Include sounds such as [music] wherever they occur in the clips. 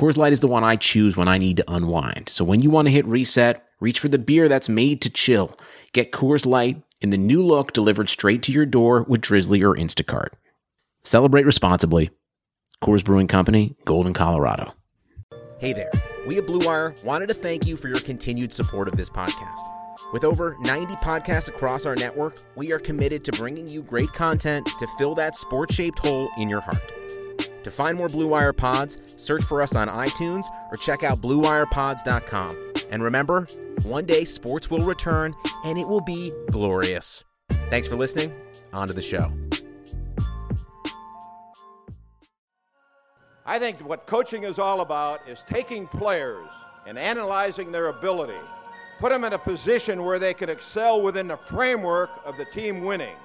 Coors Light is the one I choose when I need to unwind. So when you want to hit reset, reach for the beer that's made to chill. Get Coors Light in the new look delivered straight to your door with Drizzly or Instacart. Celebrate responsibly. Coors Brewing Company, Golden, Colorado. Hey there. We at Blue Wire wanted to thank you for your continued support of this podcast. With over 90 podcasts across our network, we are committed to bringing you great content to fill that sport shaped hole in your heart. To find more Blue Wire pods, search for us on iTunes or check out BlueWirePods.com. And remember, one day sports will return and it will be glorious. Thanks for listening. On to the show. I think what coaching is all about is taking players and analyzing their ability, put them in a position where they can excel within the framework of the team winning.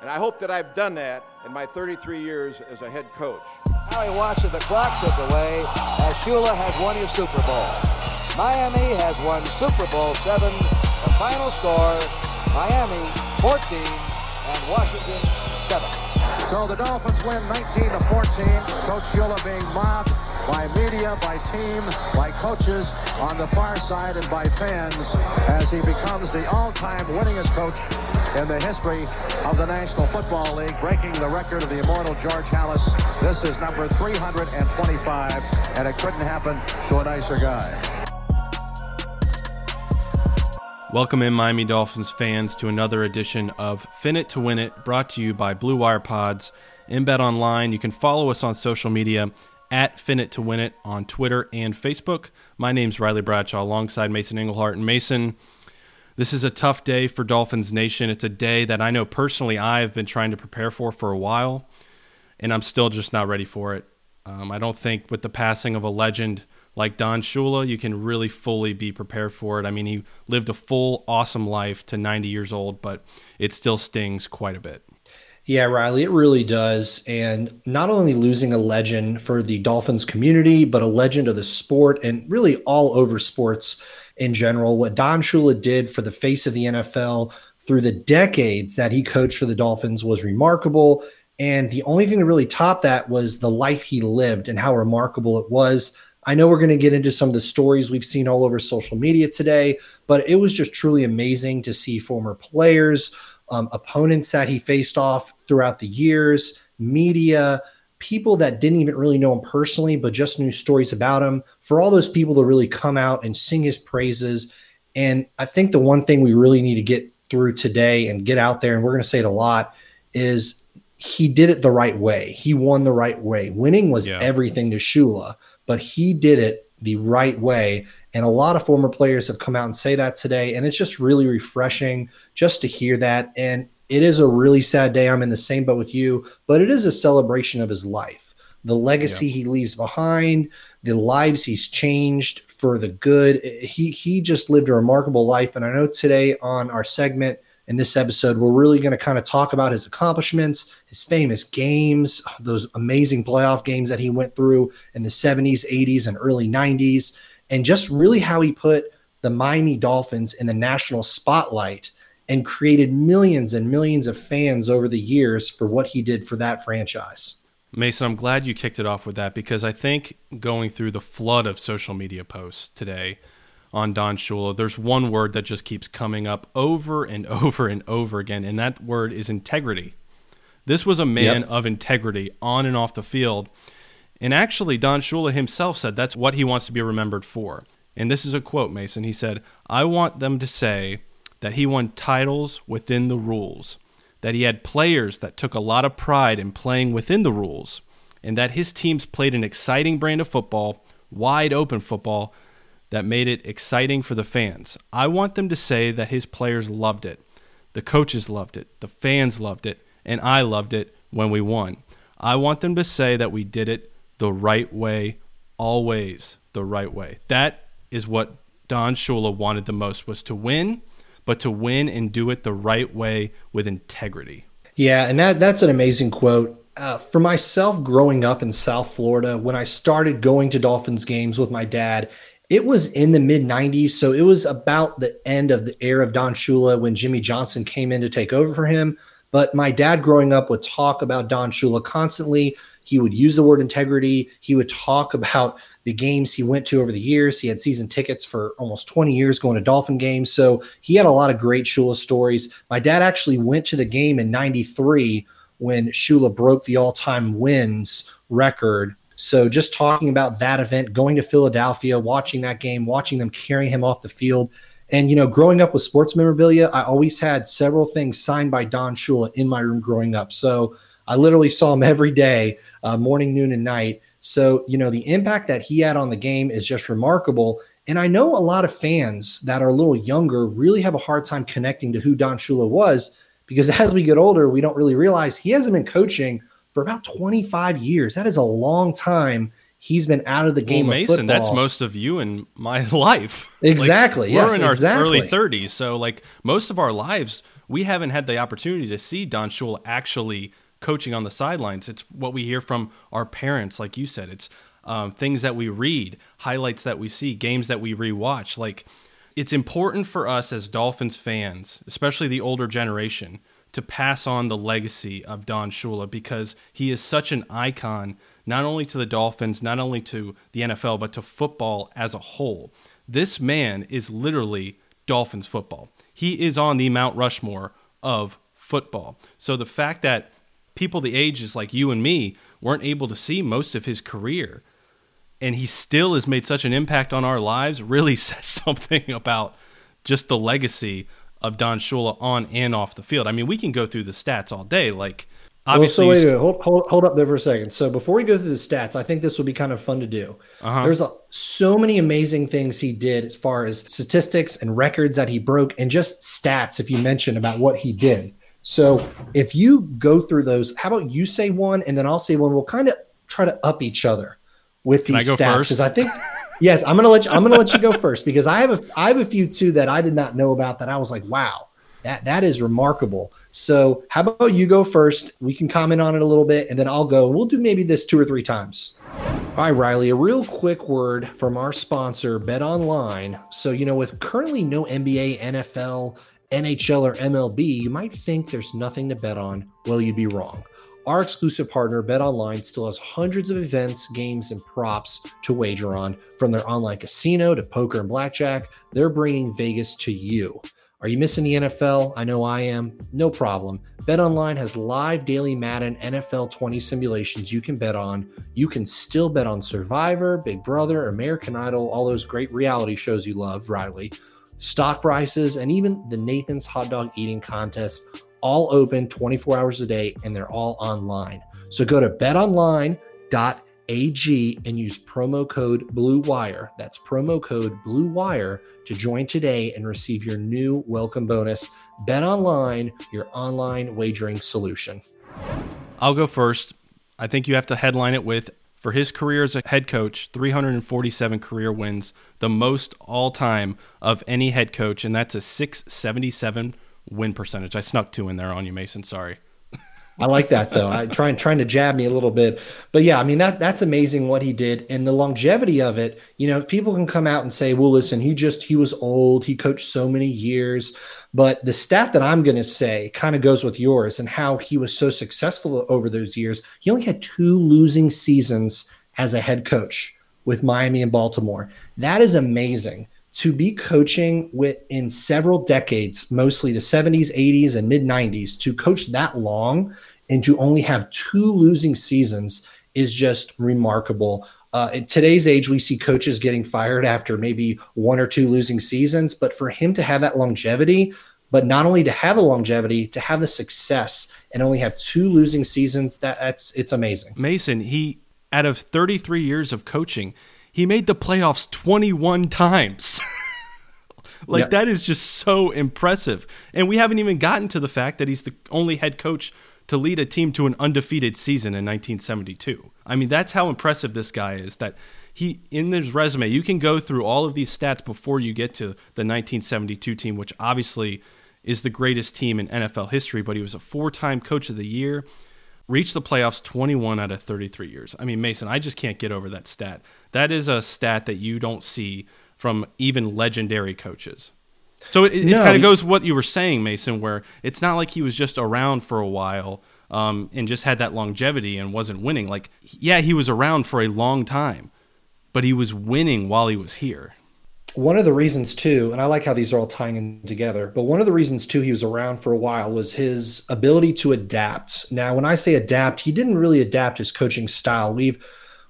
And I hope that I've done that in my 33 years as a head coach. Now he watches the clock tick away as Shula has won his Super Bowl. Miami has won Super Bowl seven. The final score, Miami 14 and Washington 7. So the Dolphins win 19 to 14. Coach Shula being mocked by media, by team, by coaches on the far side and by fans as he becomes the all-time winningest coach in the history of the National Football League, breaking the record of the immortal George Halas. This is number 325, and it couldn't happen to a nicer guy. Welcome in, Miami Dolphins fans, to another edition of Fin It to Win It, brought to you by Blue Wire Pods. In Bet Online, you can follow us on social media at Fin It to Win It on Twitter and Facebook. My name's Riley Bradshaw alongside Mason Englehart. And Mason, this is a tough day for Dolphins Nation. It's a day that I know personally I have been trying to prepare for for a while, and I'm still just not ready for it. Um, I don't think with the passing of a legend – like Don Shula, you can really fully be prepared for it. I mean, he lived a full, awesome life to 90 years old, but it still stings quite a bit. Yeah, Riley, it really does. And not only losing a legend for the Dolphins community, but a legend of the sport and really all over sports in general. What Don Shula did for the face of the NFL through the decades that he coached for the Dolphins was remarkable. And the only thing that really topped that was the life he lived and how remarkable it was. I know we're going to get into some of the stories we've seen all over social media today, but it was just truly amazing to see former players, um, opponents that he faced off throughout the years, media, people that didn't even really know him personally, but just knew stories about him. For all those people to really come out and sing his praises. And I think the one thing we really need to get through today and get out there, and we're going to say it a lot, is he did it the right way. He won the right way. Winning was yeah. everything to Shula, but he did it the right way. And a lot of former players have come out and say that today. And it's just really refreshing just to hear that. And it is a really sad day. I'm in the same boat with you, but it is a celebration of his life, the legacy yeah. he leaves behind, the lives he's changed for the good. He he just lived a remarkable life. And I know today on our segment, in this episode, we're really going to kind of talk about his accomplishments, his famous games, those amazing playoff games that he went through in the 70s, 80s, and early 90s, and just really how he put the Miami Dolphins in the national spotlight and created millions and millions of fans over the years for what he did for that franchise. Mason, I'm glad you kicked it off with that because I think going through the flood of social media posts today, on Don Shula, there's one word that just keeps coming up over and [laughs] over and over again, and that word is integrity. This was a man yep. of integrity on and off the field. And actually, Don Shula himself said that's what he wants to be remembered for. And this is a quote, Mason. He said, I want them to say that he won titles within the rules, that he had players that took a lot of pride in playing within the rules, and that his teams played an exciting brand of football, wide open football, that made it exciting for the fans. I want them to say that his players loved it, the coaches loved it, the fans loved it, and I loved it when we won. I want them to say that we did it the right way, always the right way. That is what Don Shula wanted the most was to win, but to win and do it the right way with integrity. Yeah, and that that's an amazing quote. Uh, for myself, growing up in South Florida, when I started going to Dolphins games with my dad, it was in the mid 90s. So it was about the end of the era of Don Shula when Jimmy Johnson came in to take over for him. But my dad growing up would talk about Don Shula constantly. He would use the word integrity. He would talk about the games he went to over the years. He had season tickets for almost 20 years going to Dolphin games. So he had a lot of great Shula stories. My dad actually went to the game in 93 when Shula broke the all time wins record so just talking about that event, going to Philadelphia, watching that game, watching them carry him off the field. And, you know, growing up with sports memorabilia, I always had several things signed by Don Shula in my room growing up. So I literally saw him [laughs] every day, uh, morning, noon, and night. So, you know, the impact that he had on the game is just remarkable. And I know a lot of fans that are a little younger really have a hard time connecting to who Don Shula was because [laughs] as we get older, we don't really realize he hasn't been coaching for about 25 years. That is a long time he's been out of the game well, Mason, that's most of you and my [laughs] life. Exactly. Like, yes, we're in our exactly. early 30s, so like most of our lives, we haven't had the opportunity to see Don Shula actually coaching on the sidelines. It's what we hear from our parents, like you said. It's um, things that we read, highlights that we see, games that we rewatch. Like it's important for us as Dolphins fans, especially the older generation, to pass on the legacy of Don Shula because he is such an icon, not only to the Dolphins, not only to the NFL, but to football as a whole. This man is literally Dolphins football. He is on the Mount Rushmore of football. So the fact that people the ages like you and me weren't able to see most of his career and he still has made such an impact on our lives really [laughs] says something about just the legacy of Don Shula on and off the field. I mean, we can go through the stats all day. Like, obviously, well, so wait, wait, hold, hold, hold up there for a second. So before we go through the stats, I think this would be kind of fun to do. Uh-huh. There's a, so many amazing things he did as far as statistics and records that he broke, and just stats. If you mention about what he did, so if you go through those, how about you say one and then I'll say one. We'll kind of try to up each other with these stats because I think. Yes, I'm gonna let you. I'm gonna let you go first because I have a I have a few too that I did not know about that I was like, wow, that that is remarkable. So how about you go first? We can comment on it a little bit, and then I'll go. and We'll do maybe this two or three times. All right, Riley, a real quick word from our sponsor, Bet Online. So, you know, with currently no NBA, NFL, NHL, or MLB, you might think there's nothing to bet on. Well, you'd be wrong. Our exclusive partner, BetOnline, still has hundreds of events, games, and props to wager on. From their online casino to poker and blackjack, they're bringing Vegas to you. Are you missing the NFL? I know I am. No problem. BetOnline has live daily Madden NFL 20 simulations you can bet on. You can still bet on Survivor, Big Brother, American Idol, all those great reality shows you love, Riley. Stock prices, and even the Nathan's hot dog eating contest all open 24 hours a day and they're all online. So go to betonline.ag and use promo code Blue Wire. That's promo code Blue Wire to join today and receive your new welcome bonus. Bet online, your online wagering solution. I'll go first. I think you have to headline it with for his career as a head coach, 347 career wins, the most all time of any head coach, and that's a 677 win percentage. I snuck two in there on you, Mason. Sorry. I like that though. I trying trying to jab me a little bit, but yeah, I mean that that's amazing what he did and the longevity of it. You know, people can come out and say, "Well, listen, he just he was old. He coached so many years." But the stat that I'm going to say kind of goes with yours and how he was so successful over those years. He only had two losing seasons as a head coach with Miami and Baltimore. That is amazing to be coaching with in several decades, mostly the 70s, 80s, and mid 90s, to coach that long and to only have two losing seasons is just remarkable. Uh, in today's age, we see coaches getting fired after maybe one or two losing seasons, but for him to have that longevity, but not only to have the longevity, to have the success and only have two losing seasons, that, that's it's amazing. Mason, he out of 33 years of coaching, he made the playoffs 21 times. [laughs] like yep. that is just so impressive. And we haven't even gotten to the fact that he's the only head coach to lead a team to an undefeated season in 1972. I mean, that's how impressive this guy is that he in his resume, you can go through all of these stats before you get to the 1972 team, which obviously is the greatest team in NFL history. But he was a four-time Coach of the Year, reached the playoffs 21 out of 33 years. I mean, Mason, I just can't get over that stat. That is a stat that you don't see from even legendary coaches. So it, it no, kind of goes what you were saying, Mason, where it's not like he was just around for a while um, and just had that longevity and wasn't winning. Like, yeah, he was around for a long time, but he was winning while he was here. One of the reasons too, and I like how these are all tying in together, but one of the reasons too he was around for a while was his ability to adapt. Now, when I say adapt, he didn't really adapt his coaching style. We've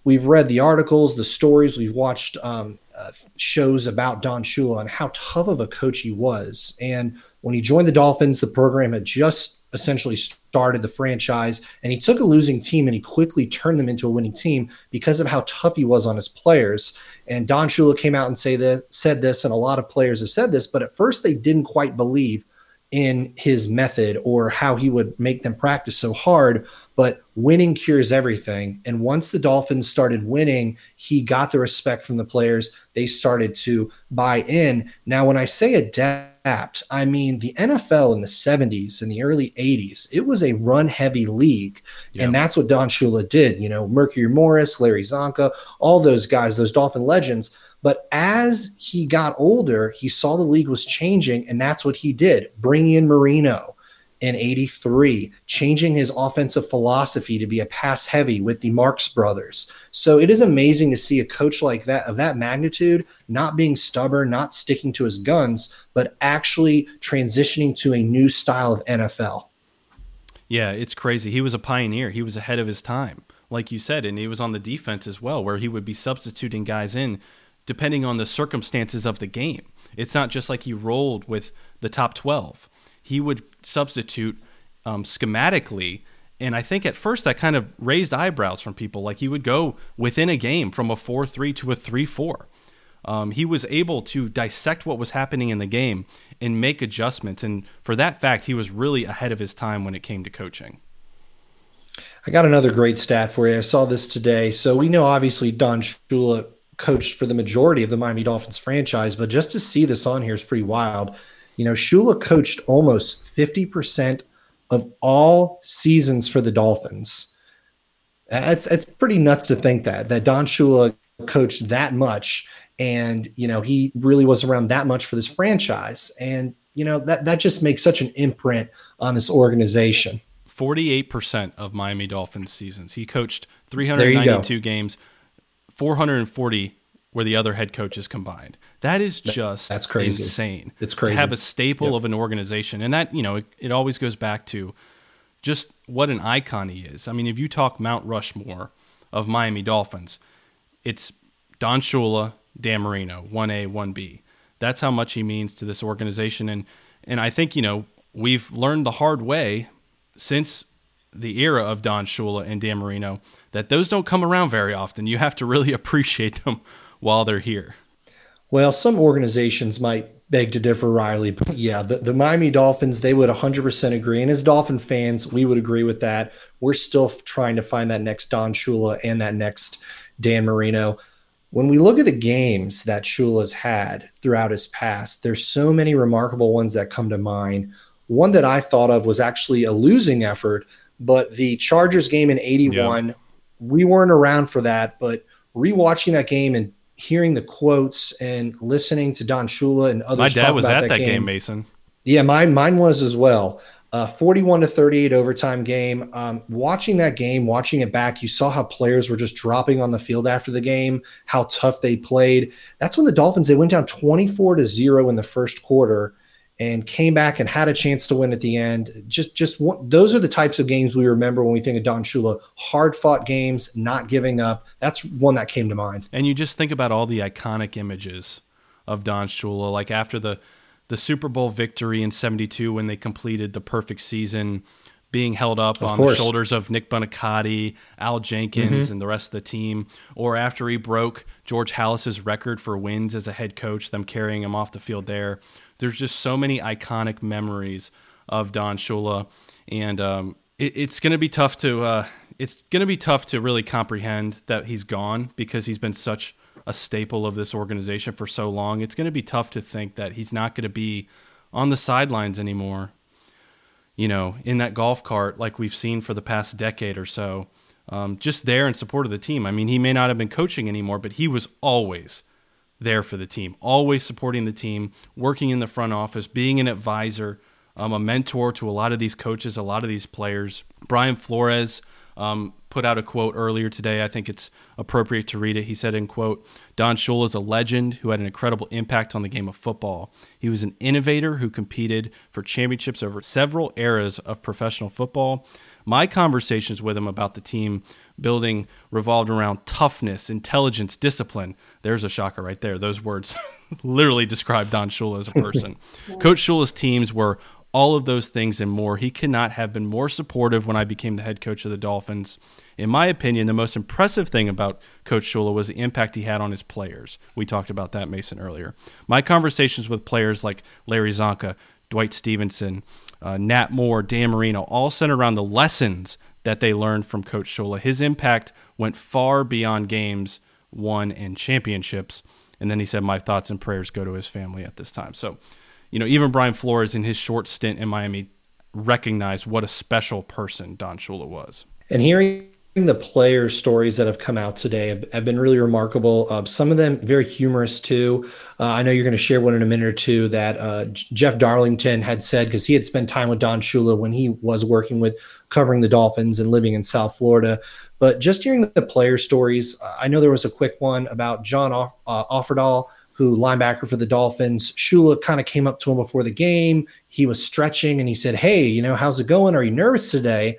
we've read the articles, the stories, we've watched um, uh, shows about Don Shula and how tough of a coach he was. And when he joined the Dolphins, the program had just essentially started the franchise and he took a losing team and he quickly turned them into a winning team because of how tough he was on his players and don shula came out and say that said this and a lot of players have said this but at first they didn't quite believe in his method or how he would make them practice so hard but winning cures everything and once the dolphins started winning he got the respect from the players they started to buy in now when i say adapt. I mean, the NFL in the 70s and the early 80s, it was a run heavy league. Yep. And that's what Don Shula did. You know, Mercury Morris, Larry Csonka, all those guys, those Dolphin legends. But as he got older, he saw the league was changing, and that's what he did, bringing in Marino, in 83, changing his offensive philosophy to be a pass heavy with the Marks brothers. So it is amazing to see a coach like that of that magnitude not being stubborn, not sticking to his guns, but actually transitioning to a new style of NFL. Yeah, it's crazy. He was a pioneer. He was ahead of his time, like you said, and he was on the defense as well, where he would be substituting guys in depending on the circumstances of the game. It's not just like he rolled with the top 12 he would substitute um, schematically. And I think at first that kind of raised eyebrows from people. Like he would go within a game from a 4 3 to a 3 4. Um, he was able to dissect what was happening in the game and make adjustments. And for that fact, he was really ahead of his time when it came to coaching. I got another great stat for you. I saw this today. So we know obviously Don Shula coached for the majority of the Miami Dolphins franchise, but just to see this on here is pretty wild. You know, Shula coached almost 50% of all seasons for the Dolphins. It's it's pretty nuts to think that that Don Shula coached that much and you know he really was around that much for this franchise and you know that that just makes such an imprint on this organization 48% of Miami Dolphins seasons he coached 392 games 440 where the other head coaches combined that is just that's crazy. insane. It's crazy to have a staple yep. of an organization, and that you know it, it always goes back to just what an icon he is. I mean, if you talk Mount Rushmore of Miami Dolphins, it's Don Shula, Dan Marino, one A, one B. That's how much he means to this organization, and and I think you know we've learned the hard way since the era of Don Shula and Dan Marino that those don't come around very often. You have to really [laughs] appreciate them while they're here. Well, some organizations might beg to differ, Riley, but yeah, the, the Miami Dolphins, they would 100% agree. And as Dolphin fans, we would agree with that. We're still trying to find that next Don Shula and that next Dan Marino. When we look at the games that Shula's had throughout his past, there's so many remarkable ones that come to mind. One that I thought of was actually a losing effort, but the Chargers game in 81, yeah. we weren't around for that, but rewatching that game and hearing the quotes and listening to Don Shula and others. My dad was at that, that game, game, Mason. Yeah, mine mine was as well. Uh, 41 to 38 overtime game. Um, watching that game, watching it back, you saw how players were just dropping on the field after the game, how tough they played. That's when the Dolphins they went down 24 to zero in the first quarter and came back and had a chance to win at the end. Just, just those are the types of games we remember when we think of Don Shula. Hard fought games, not giving up. That's one that came to mind. And you just think about all the iconic images of Don Shula, like after the the Super Bowl victory in '72 when they completed the perfect season, being held up of on course. the shoulders of Nick Buoniconti, Al Jenkins, mm-hmm. and the rest of the team, or after he broke George Halas's record for wins as a head coach, them carrying him off the field there there's just so many iconic memories of Don Shula, and um, it, it's going to be tough to uh, it's going to be tough to really comprehend that he's gone because he's been such a staple of this organization for so long. It's going to be tough to think that he's not going to be on the sidelines anymore. You know, in that golf cart like we've seen for the past decade or so, um, just there in support of the team. I mean, he may not have been coaching anymore, but he was always there for the team, always supporting the team, working in the front office, being an advisor, um, a mentor to a lot of these coaches, a lot of these players. Brian Flores um, put out a quote earlier today. I think it's appropriate to read it. He said, "In quote, Don Shula is a legend who had an incredible impact on the game of football. He was an innovator who competed for championships over several eras of professional football. My conversations with him about the team building revolved around toughness, intelligence, discipline. There's a shocker right there. Those words [laughs] literally describe Don Shula as a [laughs] person. Coach Shula's teams were all of those things and more. He could not have been more supportive when I became the head coach of the Dolphins. In my opinion, the most impressive thing about Coach Shula was the impact he had on his players. We talked about that, Mason, earlier. My conversations with players like Larry Csonka, Dwight Stephenson, uh, Nat Moore, Dan Marino, all centered around the lessons that they learned from Coach Shula. His impact went far beyond games won and championships. And then he said, My thoughts and prayers go to his family at this time. So, you know, even Brian Flores in his short stint in Miami recognized what a special person Don Shula was. And hearing the player stories that have come out today have, have been really remarkable. Uh, some of them very humorous too. Uh, I know you're going to share one in a minute or two that uh, Jeff Darlington had said because he had spent time with Don Shula when he was working with covering the Dolphins and living in South Florida. But just hearing the player stories, I know there was a quick one about John Off, uh, Offerdahl who linebacker for the Dolphins. Shula kind of came up to him before the game. He was stretching and he said, Hey, you know, how's it going? Are you nervous today?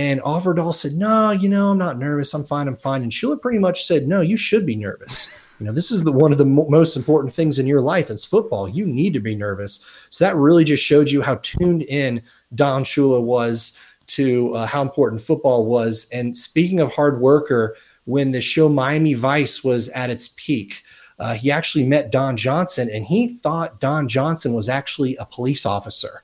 And Offerdahl said, No, you know, I'm not nervous. I'm fine. I'm fine. And Shula pretty much said, No, you should be nervous. You know, this is the one of the mo- most important things in your life. It's football. You need to be nervous. So that really just showed you how tuned in Don Shula was to uh, how important football was. And speaking of hard worker, when the show Miami Vice was at its peak, uh, he actually met Don Johnson and he thought Don Johnson was actually a police officer.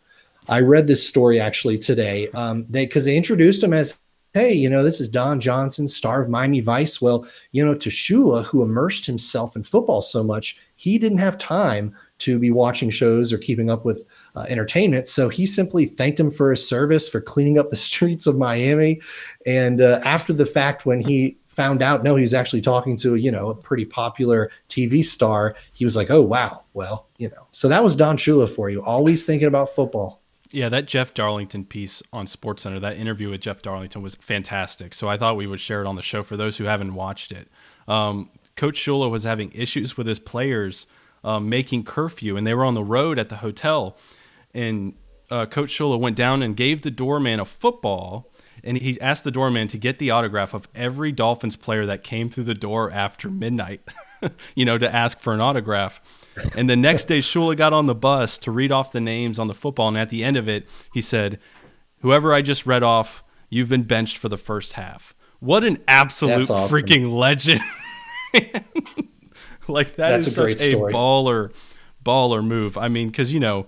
I read this story actually today. Um, they because they introduced him as, hey, you know, this is Don Johnson, star of Miami Vice. Well, you know, to Shula, who immersed himself in football so much, he didn't have time to be watching shows or keeping up with uh, entertainment. So he simply thanked him for his service for cleaning up the [laughs] streets of Miami. And uh, after the fact, when he found out no he was actually talking to you know a pretty popular tv star he was like oh wow well you know so that was don shula for you always thinking about football yeah that jeff darlington piece on SportsCenter, that interview with jeff darlington was fantastic. So i thought we would share it on the show for those who haven't watched it. Um, coach shula was having issues with his players um, making curfew and they were on the road at the hotel. And uh, coach shula went down and gave the doorman a football and he asked the doorman to get the autograph of every Dolphins player that came through the door after midnight, [laughs] you know, to ask for an autograph. And the next day, Shula got on the bus to read off the names on the football, and at the end of it, he said, "Whoever I just read off, you've been benched for the first half." What an absolute awesome. freaking legend! [laughs] like that That's is a such a baller, baller move. I mean, because you know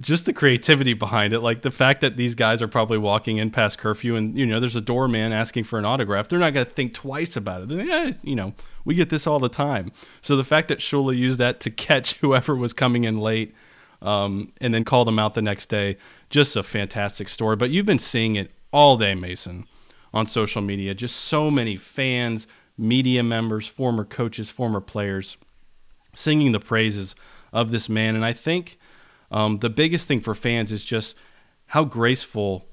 just the creativity behind it, like the fact that these guys are probably walking in past curfew, and you know, there's a doorman asking for an autograph. They're not going to think twice about it. Like, you know, we get this all the time. So the fact that Shula used that to catch [laughs] whoever was coming in late, um, and then call them out the next day, just a fantastic story. But you've been seeing it all day, Mason, on social media. Just so many fans, media members, former coaches, former players, singing the praises of this man, and I think um, the biggest thing for fans is just how graceful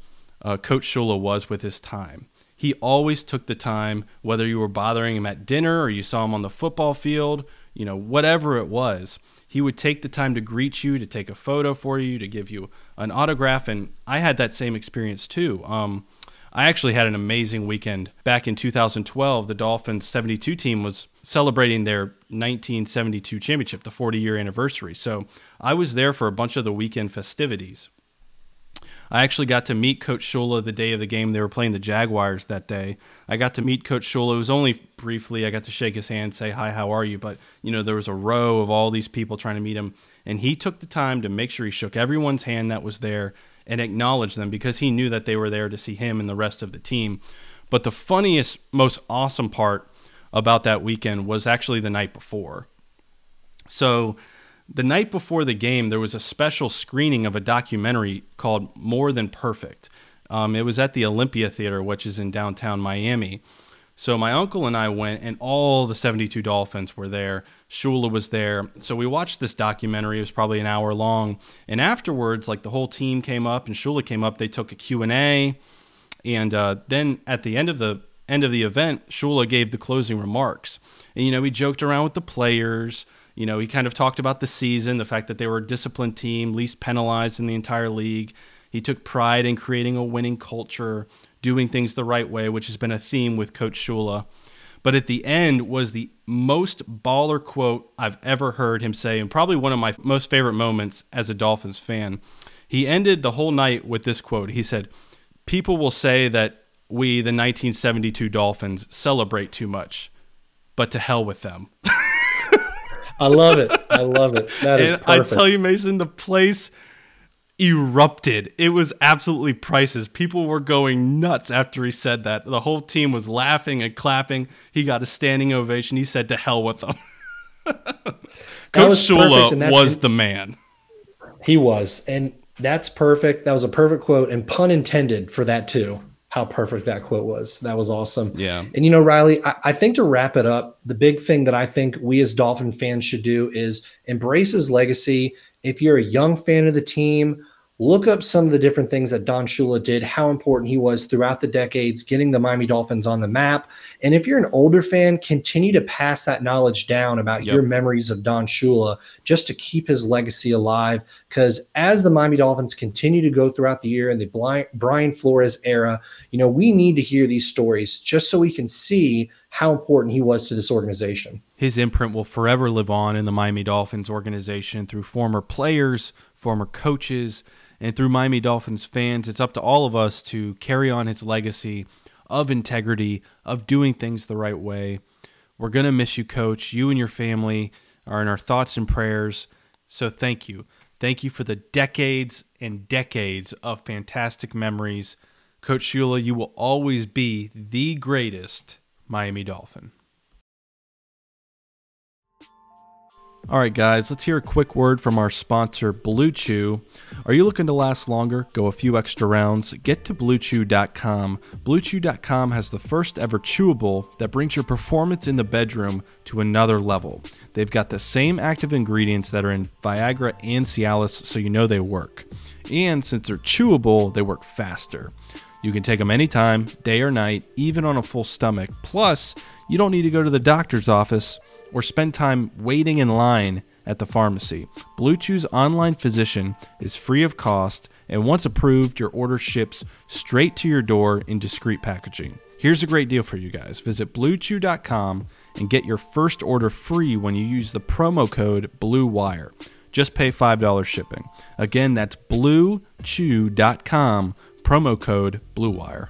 uh, Coach Shula was with his time. He always took the time, whether you were bothering him at dinner or you saw him on the football field, you know, whatever it was, he would take the time to greet you, to take a photo for you, to give you an autograph. And I had that same experience too. Um, I actually had an amazing weekend. Back in 2012, the Dolphins 72 team was celebrating their 1972 championship, the 40 year anniversary. So I was there for a bunch of the weekend festivities. I actually got to meet Coach Shula the day of the game. They were playing the Jaguars that day. I got to meet Coach Shula. It was only briefly. I got to shake his hand, say hi, how are you? But you know, there was a row of all these people trying to meet him, and he took the time to make sure he shook everyone's hand that was there and acknowledge them because he knew that they were there to see him and the rest of the team. But the funniest, most awesome part about that weekend was actually the night before. So, the night before the game, there was a special screening of a documentary called More Than Perfect. Um, it was at the Olympia Theater, which is in downtown Miami. So my uncle and I went, and all the 72 Dolphins were there. Shula was there. So we watched this documentary. It was probably an hour long. And afterwards, like the whole team came up and Shula came up. They took a Q&A. And uh, then at the end of the end of the event, Shula gave the closing remarks. And, you know, he joked around with the players. You know, he kind of talked about the season, the fact that they were a disciplined team, least penalized in the entire league. He took pride in creating a winning culture, doing things the right way, which has been a theme with Coach Shula. But at the end was the most baller quote I've ever heard him say, and probably one of my most favorite moments as a Dolphins fan. He ended the whole night with this quote. He said, People will say that we, the 1972 Dolphins, celebrate too much, but to hell with them. [laughs] I love it. I love it. That is and perfect. I tell you, Mason, the place erupted. It was absolutely priceless. People were going nuts after he said that. The whole team was laughing and clapping. He got a standing ovation. He said, "To hell with them." [laughs] Coach was Shula was the man. He was. And that's perfect. That was a perfect quote and pun intended for that too. How perfect that quote was. That was awesome. Yeah. And you know, Riley, I, I think to wrap it up, the big thing that I think we as Dolphin fans should do is embrace his legacy. If you're a young fan of the team, look up some of the different things that Don Shula did, how important he was throughout the decades, getting the Miami Dolphins on the map. And if you're an older fan, continue to pass that knowledge down about Yep. your memories of Don Shula just to keep his legacy alive. Because as the Miami Dolphins continue to go throughout the year in the Brian Flores era, you know, we need to hear these stories just so we can see how important he was to this organization. His imprint will forever live on in the Miami Dolphins organization through former players, former coaches, and through Miami Dolphins fans. It's up to all of us to carry on his legacy of integrity, of doing things the right way. We're going to miss you, coach. You and your family are in our thoughts and prayers. So thank you. Thank you for the decades and decades of fantastic memories. Coach Shula, you will always be the greatest Miami Dolphin. All right, guys, let's hear a quick word from our sponsor, Blue Chew. Are you looking to last longer, go a few extra rounds? Get to BlueChew.com. BlueChew.com has the first ever chewable that brings your performance in the bedroom to another level. They've got the same active ingredients that are in Viagra and Cialis, so you know they work. And since they're chewable, they work faster. You can take them anytime, day or night, even on a full stomach. Plus, you don't need to go to the doctor's office or spend time waiting in line at the pharmacy. Blue Chew's online physician is free of cost, and once approved, your order ships straight to your door in discreet packaging. Here's a great deal for you guys. Visit bluechew.com and get your first order free when you use the promo code BLUEWIRE. Just pay $5 shipping. Again, that's bluechew.com, promo code BLUEWIRE.